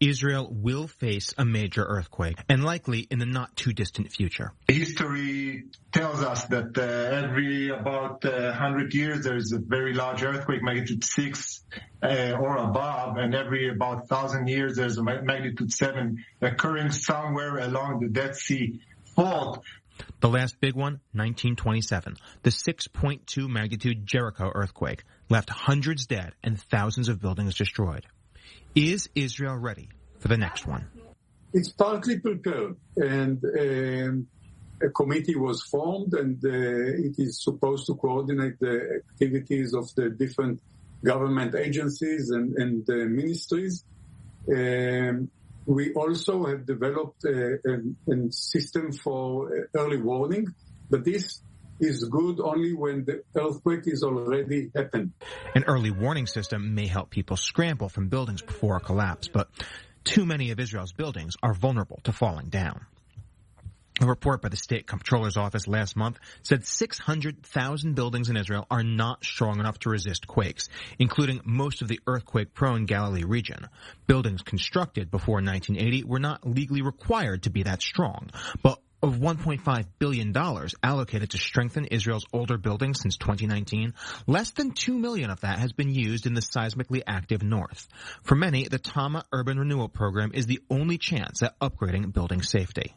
Israel will face a major earthquake, and likely in the not too distant future. History tells us that uh, every about uh, 100 years there's a very large earthquake, magnitude 6 uh, or above, and every about 1,000 years there's a magnitude 7 occurring somewhere along the Dead Sea fault. The last big one, 1927, the 6.2 magnitude Jericho earthquake left hundreds dead and thousands of buildings destroyed. Is Israel ready for the next one? It's partly prepared, and um, a committee was formed, and uh, it is supposed to coordinate the activities of the different government agencies and, and uh, ministries. Um, we also have developed a, a, a, system for early warning, but this is good only when the earthquake is already happened. An early warning system may help people scramble from buildings before a collapse, but too many of Israel's buildings are vulnerable to falling down. A report by the state comptroller's office last month said 600,000 buildings in Israel are not strong enough to resist quakes, including most of the earthquake-prone Galilee region. Buildings constructed before 1980 were not legally required to be that strong, but of $1.5 billion allocated to strengthen Israel's older buildings since 2019, less than 2 million of that has been used in the seismically active north. For many, the Tama Urban Renewal Program is the only chance at upgrading building safety.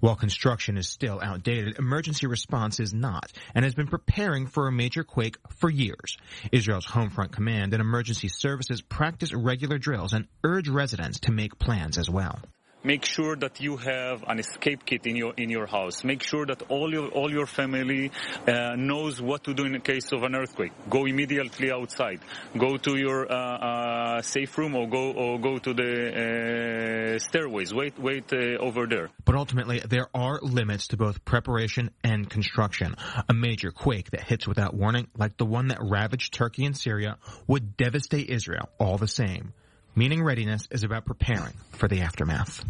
While construction is still outdated, emergency response is not, and has been preparing for a major quake for years. Israel's Home Front Command and emergency services practice regular drills and urge residents to make plans as well. Make sure that you have an escape kit in your in your house. Make sure that all your all your family uh, knows what to do in the case of an earthquake. Go immediately outside. Go to your uh, uh, safe room or go or go to the uh, stairways. Wait wait uh, over there. But ultimately, there are limits to both preparation and construction. A major quake that hits without warning, like the one that ravaged Turkey and Syria, would devastate Israel all the same meaning readiness is about preparing for the aftermath.